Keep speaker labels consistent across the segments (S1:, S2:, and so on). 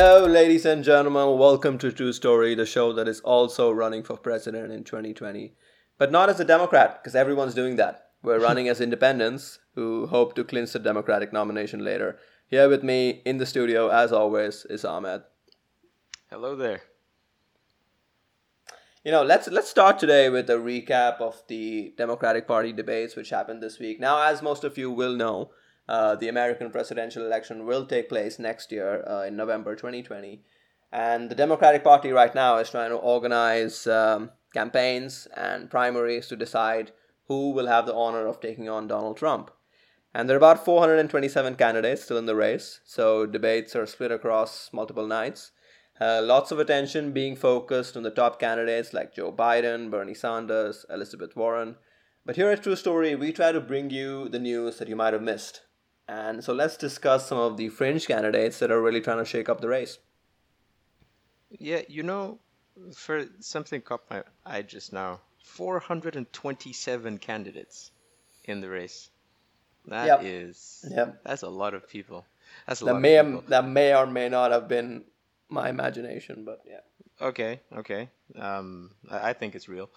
S1: Hello, ladies and gentlemen. Welcome to True Story, the show that is also running for president in 2020. But not as a Democrat, because everyone's doing that. We're running as independents who hope to clinch the Democratic nomination later. Here with me in the studio, as always, is Ahmed.
S2: Hello there.
S1: You know, let's let's start today with a recap of the Democratic Party debates which happened this week. Now, as most of you will know, uh, the American presidential election will take place next year uh, in November 2020. And the Democratic Party right now is trying to organize um, campaigns and primaries to decide who will have the honor of taking on Donald Trump. And there are about 427 candidates still in the race, so debates are split across multiple nights. Uh, lots of attention being focused on the top candidates like Joe Biden, Bernie Sanders, Elizabeth Warren. But here at True Story, we try to bring you the news that you might have missed. And so let's discuss some of the fringe candidates that are really trying to shake up the race.
S2: Yeah, you know, for something caught my eye just now 427 candidates in the race. That
S1: Yep.
S2: is-
S1: Yep.
S2: that's a lot of people. That's a
S1: That
S2: lot
S1: may,
S2: of people.
S1: that may or may not have been my imagination, but yeah.
S2: Okay, okay. Um, I, I think it's real.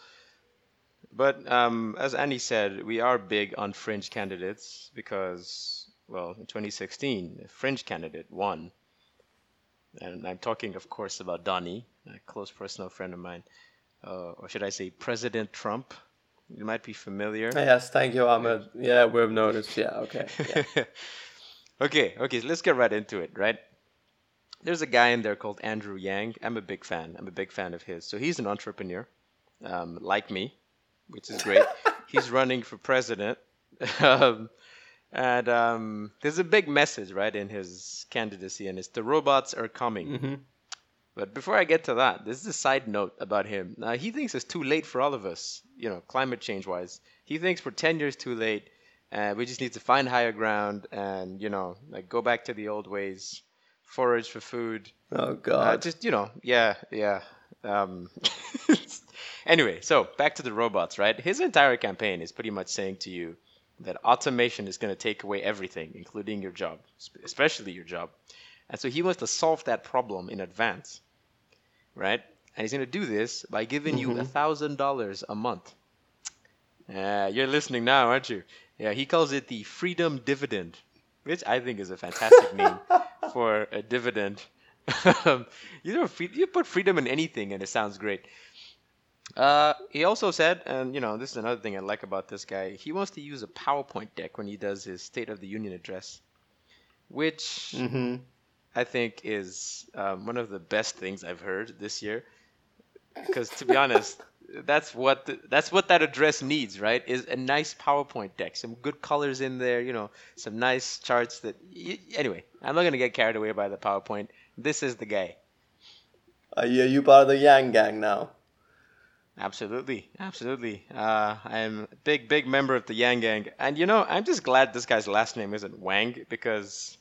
S2: But um, as Andy said, we are big on fringe candidates because, well, in 2016, a fringe candidate won. And I'm talking, of course, about Donnie, a close personal friend of mine. Uh, or should I say President Trump? You might be familiar.
S1: Yes, thank you, Ahmed. Yeah, we've noticed. Yeah, okay. Yeah.
S2: okay, okay, so let's get right into it, right? There's a guy in there called Andrew Yang. I'm a big fan. I'm a big fan of his. So he's an entrepreneur, um, like me, which is great. he's running for president. um, and um, there's a big message, right, in his candidacy, and it's the robots are coming.
S1: Mhm.
S2: But before I get to that, this is a side note about him. Now, he thinks it's too late for all of us, you know, climate change wise. He thinks we're 10 years too late, and we just need to find higher ground and, you know, like go back to the old ways, forage for food.
S1: Oh,
S2: Uh,
S1: God.
S2: just, you know, yeah, yeah. Um, anyway, so back to the robots, right? His entire campaign is pretty much saying to you that automation is going to take away everything, including your job, especially your job. And so he wants to solve that problem in advance, right? And he's going to do this by giving you a thousand dollars a month. Uh, you're listening now, aren't you? Yeah, he calls it the freedom dividend, which I think is a fantastic name for a dividend. You know, you put freedom in anything, and it sounds great. Uh, he also said, and you know, this is another thing I like about this guy. He wants to use a PowerPoint deck when he does his State of the Union address, which
S1: hmm
S2: I think is um, one of the best things I've heard this year. Because to be honest, that's what the, that's what that address needs, right? Is a nice PowerPoint deck, some good colors in there, you know, some nice charts. That y- anyway, I'm not gonna get carried away by the PowerPoint. This is the guy.
S1: You, are you part of the Yang Gang now?
S2: Absolutely, absolutely. Uh, I'm a big, big member of the Yang Gang, and you know, I'm just glad this guy's last name isn't Wang because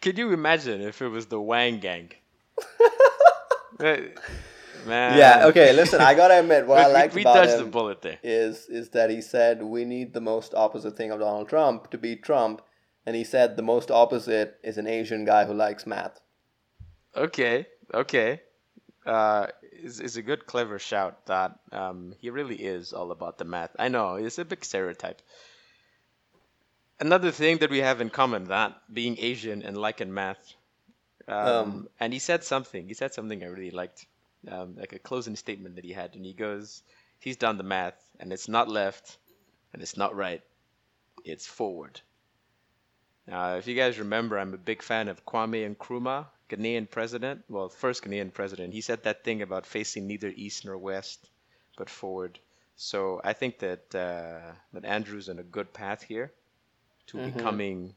S2: could you imagine if it was the Wang Gang? Uh, Man.
S1: yeah, okay, listen, I gotta admit, what
S2: We-
S1: I
S2: we-
S1: liked
S2: we
S1: about him
S2: the bullet there.
S1: is is that he said we need the most opposite thing of Donald Trump to beat Trump, and he said the most opposite is an Asian guy who likes math.
S2: Okay, okay. Uh, is is a good, clever shout that um, he really is all about the math. I know it's a big stereotype. Another thing that we have in common that being Asian and liking math. Um,
S1: Um,
S2: and he said something. He said something I really liked, um, like a closing statement that he had, and he goes, "He's done the math, and it's not left, and it's not right, it's forward." Now, if you guys remember, I'm a big fan of Kwame Nkrumah, Ghanaian president. Well, first Ghanaian president. He said that thing about facing neither east nor west, but forward. So I think that uh, that Andrew's on a good path here to
S1: Mhm.
S2: becoming,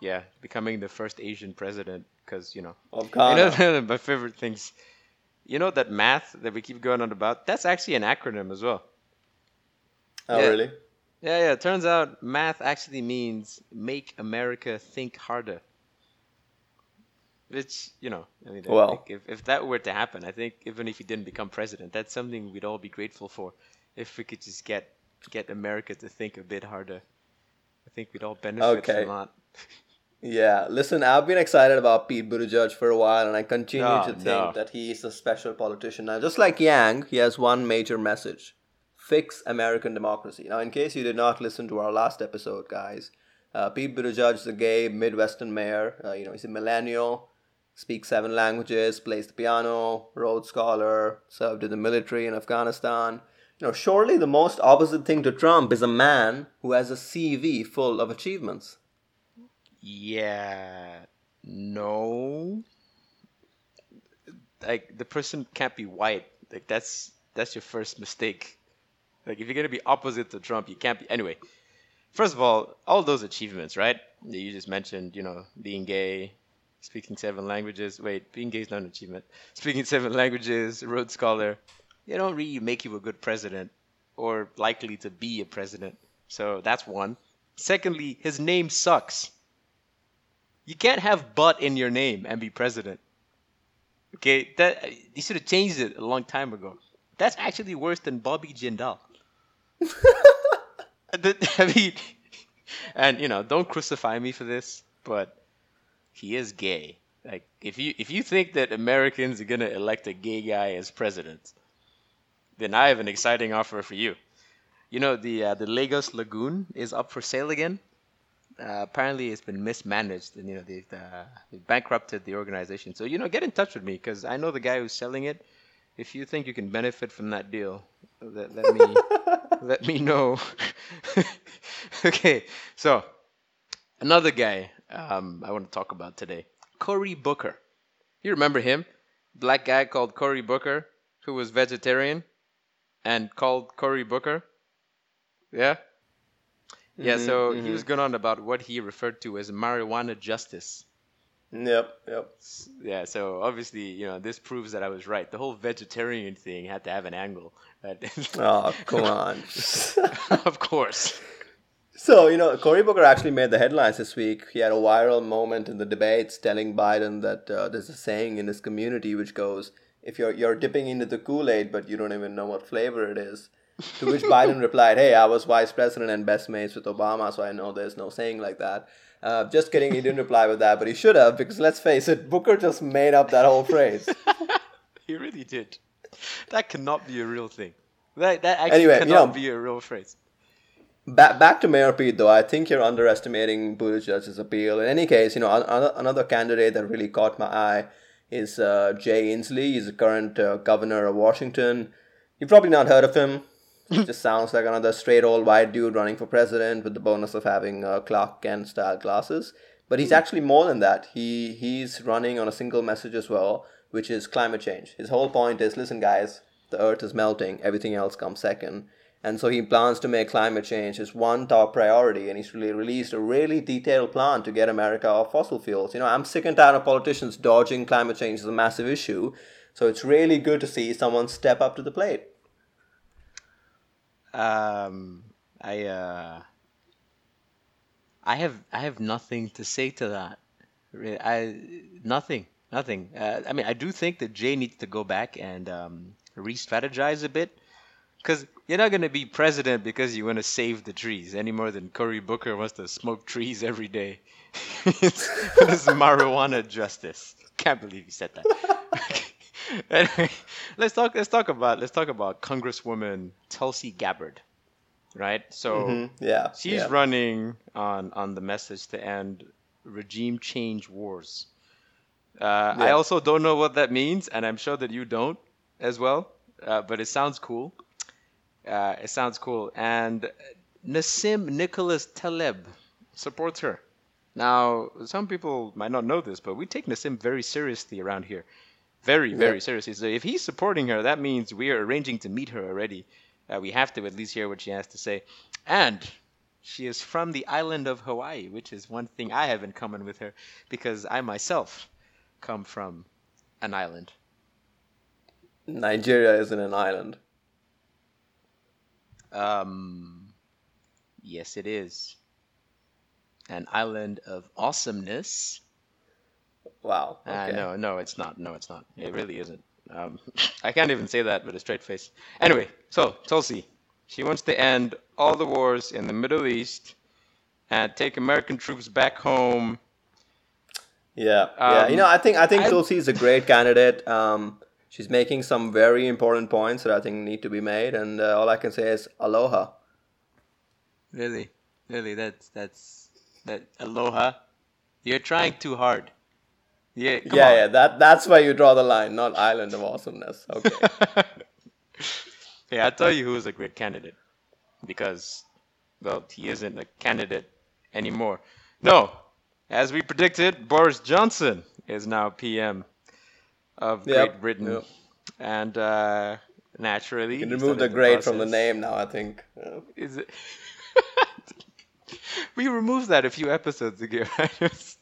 S2: yeah, becoming the first Asian president. Because you know,
S1: Of
S2: you know, my favorite things. You know that math that we keep going on about. That's actually an acronym as well.
S1: oh,
S2: yeah.
S1: really?
S2: Yeah, yeah. It turns out math actually means make America think harder. Which, you know, I mean,
S1: Well.
S2: if, if that were to happen, I think even if he didn't become president, that's something we'd all be grateful for. If we could just get get America to think a bit harder, I think we'd all benefit
S1: Okay.
S2: from that.
S1: Yeah, listen, I've been excited about Pete Buttigieg for a while, and I continue
S2: No,
S1: to think
S2: no.
S1: that he's a special politician. Now, just like Yang, he has one major message fix American democracy. Now, in case you did not listen to our last episode, guys, uh, Pete Buttigieg is a gay Midwestern mayor. Uh, you know, he's a millennial, speaks seven languages, plays the piano, Rhodes Scholar, served in the military in Afghanistan. You know, surely the most opposite thing to Trump is a man who has a CV full of achievements.
S2: Yeah, no. Like the person can't be white. Like that's that's your first mistake. Like if you're gonna be opposite to Trump, you can't be. Anyway, first of all, all those achievements, right? That you just mentioned, you know, being gay, speaking seven languages. Wait, being gay is not an achievement. Speaking seven languages, Rhodes Scholar. They don't really make you a good president or likely to be a president. So that's one. Secondly, his name sucks. You can't have butt in your name and be president. Okay, that you should have changed it a long time ago. That's actually worse than Bobby Jindal. I mean, and you know, don't crucify me for this, but he is gay. Like, if you if you think that Americans are gonna elect a gay guy as president, then I have an exciting offer for you. You know, the uh, the Lagos Lagoon is up for sale again. Uh, apparently, it's been mismanaged, and you know they've, uh, they've bankrupted the organization. So you know, get in touch with me because I know the guy who's selling it. If you think you can benefit from that deal, let, let me let me know. okay, so another guy um, I want to talk about today, Cory Booker. You remember him? Black guy called Cory Booker who was vegetarian and called Cory Booker. Yeah. Yeah,
S1: Mhm,
S2: so
S1: mhm.
S2: he was going on about what he referred to as marijuana justice.
S1: Yep, yep.
S2: Yeah, so obviously, you know, this proves that I was right. The whole vegetarian thing had to have an angle. right?
S1: Oh, come on.
S2: of course.
S1: So, you know, Cory Booker actually made the headlines this week. He had a viral moment in the debates telling Biden that uh, there's a saying in his community which goes, if you're, you're dipping into the Kool Aid, but you don't even know what flavor it is. To which Biden replied, Hey, I was vice president and best mates with Obama, so I know there's no saying like that. Uh, just kidding, he didn't reply with that, but he should have, because let's face it, Booker just made up that whole phrase.
S2: he really did. That cannot be a real thing. That, that actually
S1: Anyway, you
S2: cannot
S1: know-
S2: be a real phrase.
S1: Back back to Mayor Pete though, I think you're underestimating Buttigieg's appeal. In any case, you know an- an- another candidate that really caught my eye is uh, Jay Inslee. He's the current uh, governor of Washington. You've probably not heard of him. He just sounds like another straight old white dude running for president with the bonus of having uh, Clark Kent style glasses. But he's actually more than that. He he's running on a single message as well, which is climate change. His whole point is, listen, guys, the Earth is melting. Everything else comes second. And so he plans to make climate change his one top priority, and he's really released a really detailed plan to get America off fossil fuels. You know, I'm sick and tired of politicians dodging climate change as a massive issue. So it's really good to see someone step up to the plate.
S2: Um, I uh, I have I have nothing to say to that. I nothing, nothing. Uh, I mean, I do think that Jay needs to go back and um, re-strategize a bit, because you're not gonna be president because you want to save the trees any more than Cory Booker wants to smoke trees every day. this is marijuana justice. Can't believe you said that. anyway, let's talk. Let's talk about. Let's talk about Congresswoman Tulsi Gabbard, right? So
S1: Mhm, Yeah.
S2: she's
S1: yeah.
S2: running on on the message to end regime change wars. Uh, I also don't know what that means, and I'm sure that you don't as well. Uh, but it sounds cool. Uh, it sounds cool. And Nassim Nicholas Taleb supports her. Now, some people might not know this, but we take Nassim very seriously around here. Very, very seriously. So if he's supporting her, that means we are arranging to meet her already. Uh, we have to at least hear what she has to say. And she is from the island of Hawaii, which is one thing I have in common with her because I myself come from an island.
S1: Nigeria isn't an island.
S2: Um, yes, it is. An island of awesomeness.
S1: Wow.
S2: Uh,
S1: Okay.
S2: no, no, it's not. No, it's not. It really isn't. Um, I can't even say that with a straight face. Anyway, so Tulsi, she wants to end all the wars in the Middle East and take American troops back home
S1: Yeah, yeah. You
S2: Um,
S1: know, I think I think
S2: I-
S1: Tulsi is a great candidate. Um, she's making some very important points that I think need to be made, and uh, all I can say is aloha.
S2: Really, really, that's that's that. Aloha, you're trying too hard. Yeah, come
S1: yeah,
S2: on.
S1: yeah. That that's where you draw the line, not island of awesomeness. Okay.
S2: yeah, I'll tell you who's a great candidate. Because, well, he isn't a candidate anymore. No, as we predicted, Boris Johnson is now PM of
S1: Yep,
S2: Great Britain.
S1: yep.
S2: And uh, naturally,
S1: You can remove the great from the name now. I think.
S2: Is it? we removed that a few episodes ago. right?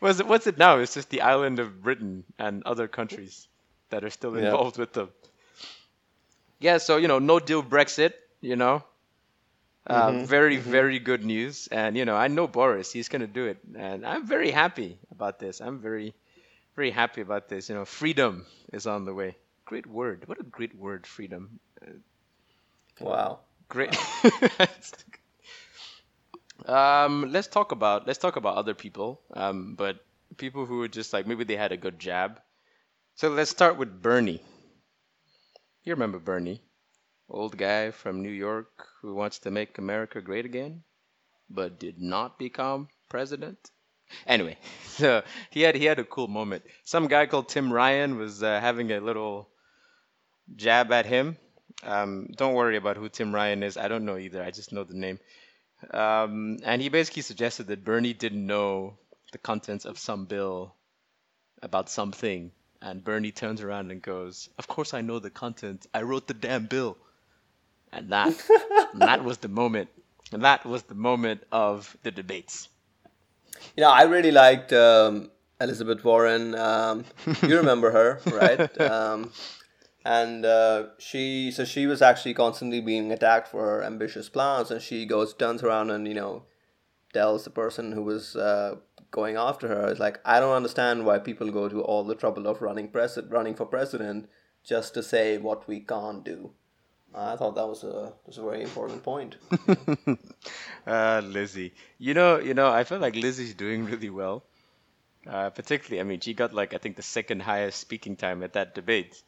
S2: Was it? What's it now? It's just the island of Britain and other countries that are still involved with them. Yeah. So you know, no deal Brexit. You know, uh,
S1: Mhm,
S2: very very good news. And you know, I know Boris. He's gonna do it, and I'm very happy about this. I'm very very happy about this. You know, freedom is on the way. Great word. What a great word, freedom.
S1: Wow.
S2: Great. um, let's talk about let's talk about other people. Um, but people who were just like maybe they had a good jab. So let's start with Bernie. You remember Bernie, old guy from New York who wants to make America great again, but did not become president. Anyway, so he had he had a cool moment. Some guy called Tim Ryan was uh, having a little jab at him. Um, don't worry about who Tim Ryan is. I don't know either. I just know the name. Um, and he basically suggested that Bernie didn't know the contents of some bill about something. And Bernie turns around and goes, Of course I know the content. I wrote the damn bill. And that, and that was the moment. And that was the moment of the debates.
S1: You know, I really liked um, Elizabeth Warren. Um, you remember her, right? Um, and uh, she, so she was actually constantly being attacked for her ambitious plans, and she goes, turns around, and you know, tells the person who was uh, going after her, "Is like, I don't understand why people go to all the trouble of running pres- running for president just to say what we can't do." I thought that was a was a very important point.
S2: uh, Lizzie. You know, you know, I feel like Lizzie's doing really well. Uh, particularly, I mean, she got like I think the second highest speaking time at that debate.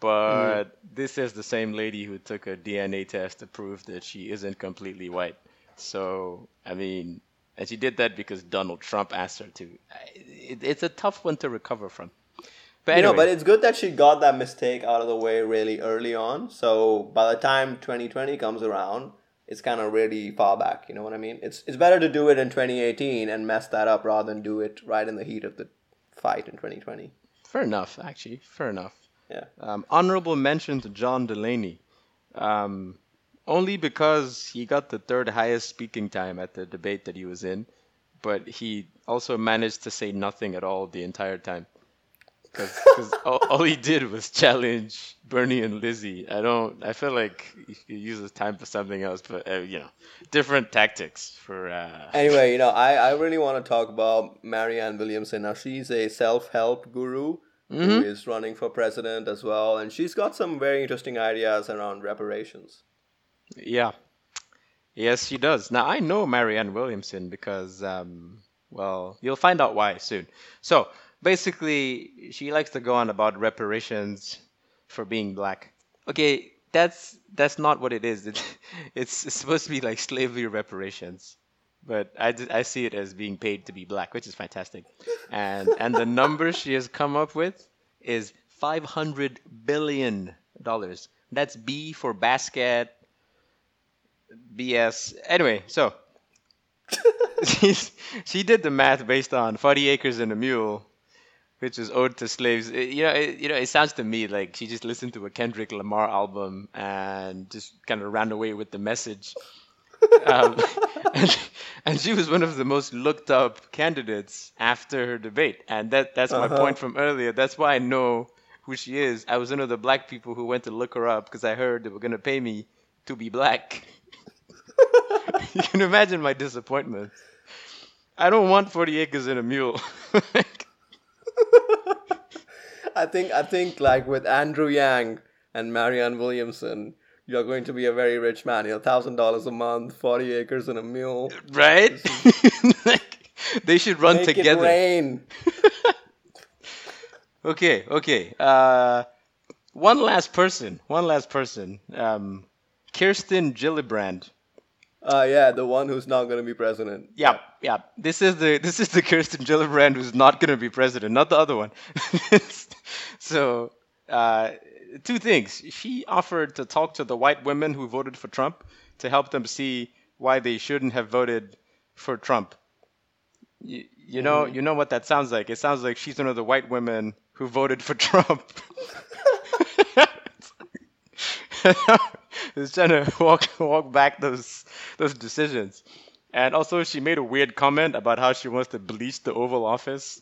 S2: But this is the same lady who took a DNA test to prove that she isn't completely white. So, I mean, and she did that because Donald Trump asked her to. It, it's a tough one to recover from. But
S1: You know, but it's good that she got that mistake out of the way really early on. So by the time 2020 comes around, it's kind of really far back. You know what I mean? It's it's better to do it in 2018 and mess that up rather than do it right in the heat of the fight in 2020.
S2: fair enough, actually, fair enough.
S1: Yeah.
S2: Um, honorable mention to John Delaney. Um, only because he got the third highest speaking time at the debate that he was in, but he also managed to say nothing at all the entire time. Because all, all he did was challenge Bernie and Lizzie. I don't. I feel like he uses time for something else, but uh, you know, different tactics for. Uh,
S1: Anyway, you know, I, I really want to talk about Marianne Williamson. Now, she's a self help guru who is running for president as well, and she's got some very interesting ideas around reparations.
S2: Yeah. Yes, she does. Now, I know Marianne Williamson because, um, well, you'll find out why soon. So, basically, she likes to go on about reparations for being black. Okay, that's that's not what it is. It, it's, it's supposed to be like slavery reparations. But I, I see it as being paid to be black, which is fantastic. And and the number she has come up with is 500 billion dollars. That's B for basket, BS. Anyway, so she did the math based on 40 acres and a mule, which is owed to slaves. It- you know, it, you know, it sounds to me like she just listened to a Kendrick Lamar album and just kind of ran away with the message. um, and, and she was one of the most looked up candidates after her debate, and that that's my
S1: Uh-huh.
S2: point from earlier. That's why I know who she is. I was one of the black people who went to look her up because I heard they were gonna pay me to be black. you can imagine my disappointment. I don't want 40 acres and a mule.
S1: I think I think like with Andrew Yang and Marianne Williamson, you're going to be a very rich man. You know, thousand dollars a month, forty acres and a mule.
S2: right? like, they should run
S1: Make
S2: together.
S1: It rain.
S2: Okay, okay. Uh, one last person. One last person. Um, Kirsten Gillibrand.
S1: Uh, yeah, the one who's not going to be president.
S2: Yeah, yeah. This is the this is the Kirsten Gillibrand who's not going to be president, not the other one. so, uh, two things. She offered to talk to the white women who voted for Trump to help them see why they shouldn't have voted for Trump. You, you know, you know what that sounds like. It sounds like she's one of the white women who voted for Trump. Is trying to walk walk back those those decisions. And also, she made a weird comment about how she wants to bleach the Oval Office.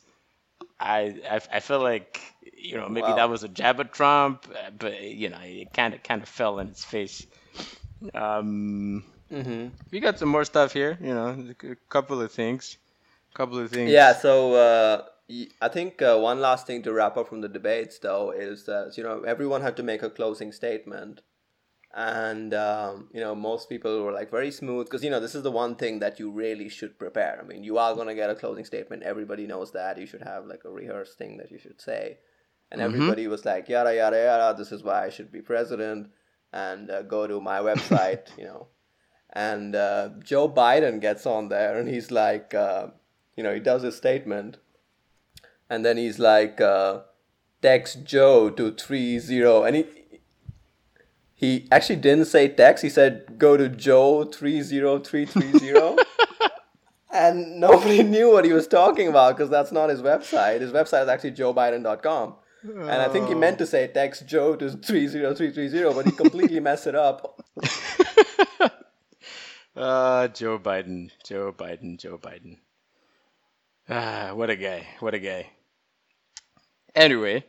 S2: I I, I feel like you know maybe
S1: Wow.
S2: that was a jab at Trump, uh, but you know it kind of kind of fell in its face. Um,
S1: hmm
S2: we got some more stuff here. You know, a couple of things, couple of things.
S1: Yeah, so uh, I think uh, one last thing to wrap up from the debates, though, is that you know everyone had to make a closing statement, and um, you know most people were like very smooth because you know this is the one thing that you really should prepare. I mean, you are gonna get a closing statement. Everybody knows that. You should have like a rehearsed thing that you should say, and
S2: Mhm.
S1: everybody was like yada yada yada. This is why I should be president, and uh, go to my website, you know. And uh, Joe Biden gets on there and he's like, uh, you know, he does his statement, and then he's like, uh, text Joe to three zero, and he he actually didn't say text. He said go to Joe three zero three three zero. And nobody knew what he was talking about because that's not his website. His website is actually joebiden.com. And I think he meant to say text Joe to 30330, but he completely messed it up.
S2: Uh, Joe Biden, Joe Biden, Joe Biden. Ah, what a guy, what a guy. Anyway,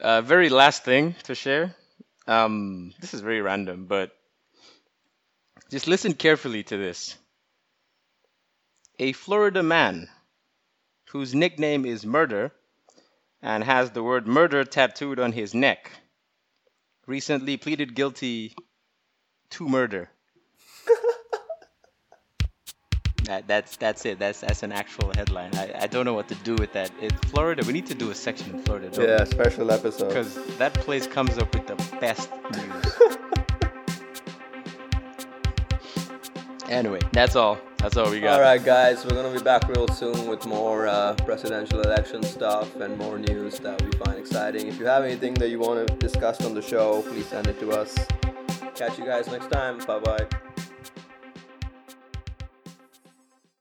S2: uh, very last thing to share. Um, this is very random, but just listen carefully to this. A Florida man whose nickname is Murder and has the word murder tattooed on his neck recently pleaded guilty to murder. That, that's that's it. That's that's an actual headline. I, I don't know what to do with that. It's Florida. We need to do a section in Florida, don't
S1: Yeah, special episode.
S2: Because that place comes up with the best news. anyway, that's all. That's all we got.
S1: All right, guys, we're gonna be back real soon with more uh, presidential election stuff and more news that we find exciting. If you have anything that you want to discuss on the show, please send it to us. Catch you guys next time. Bye bye.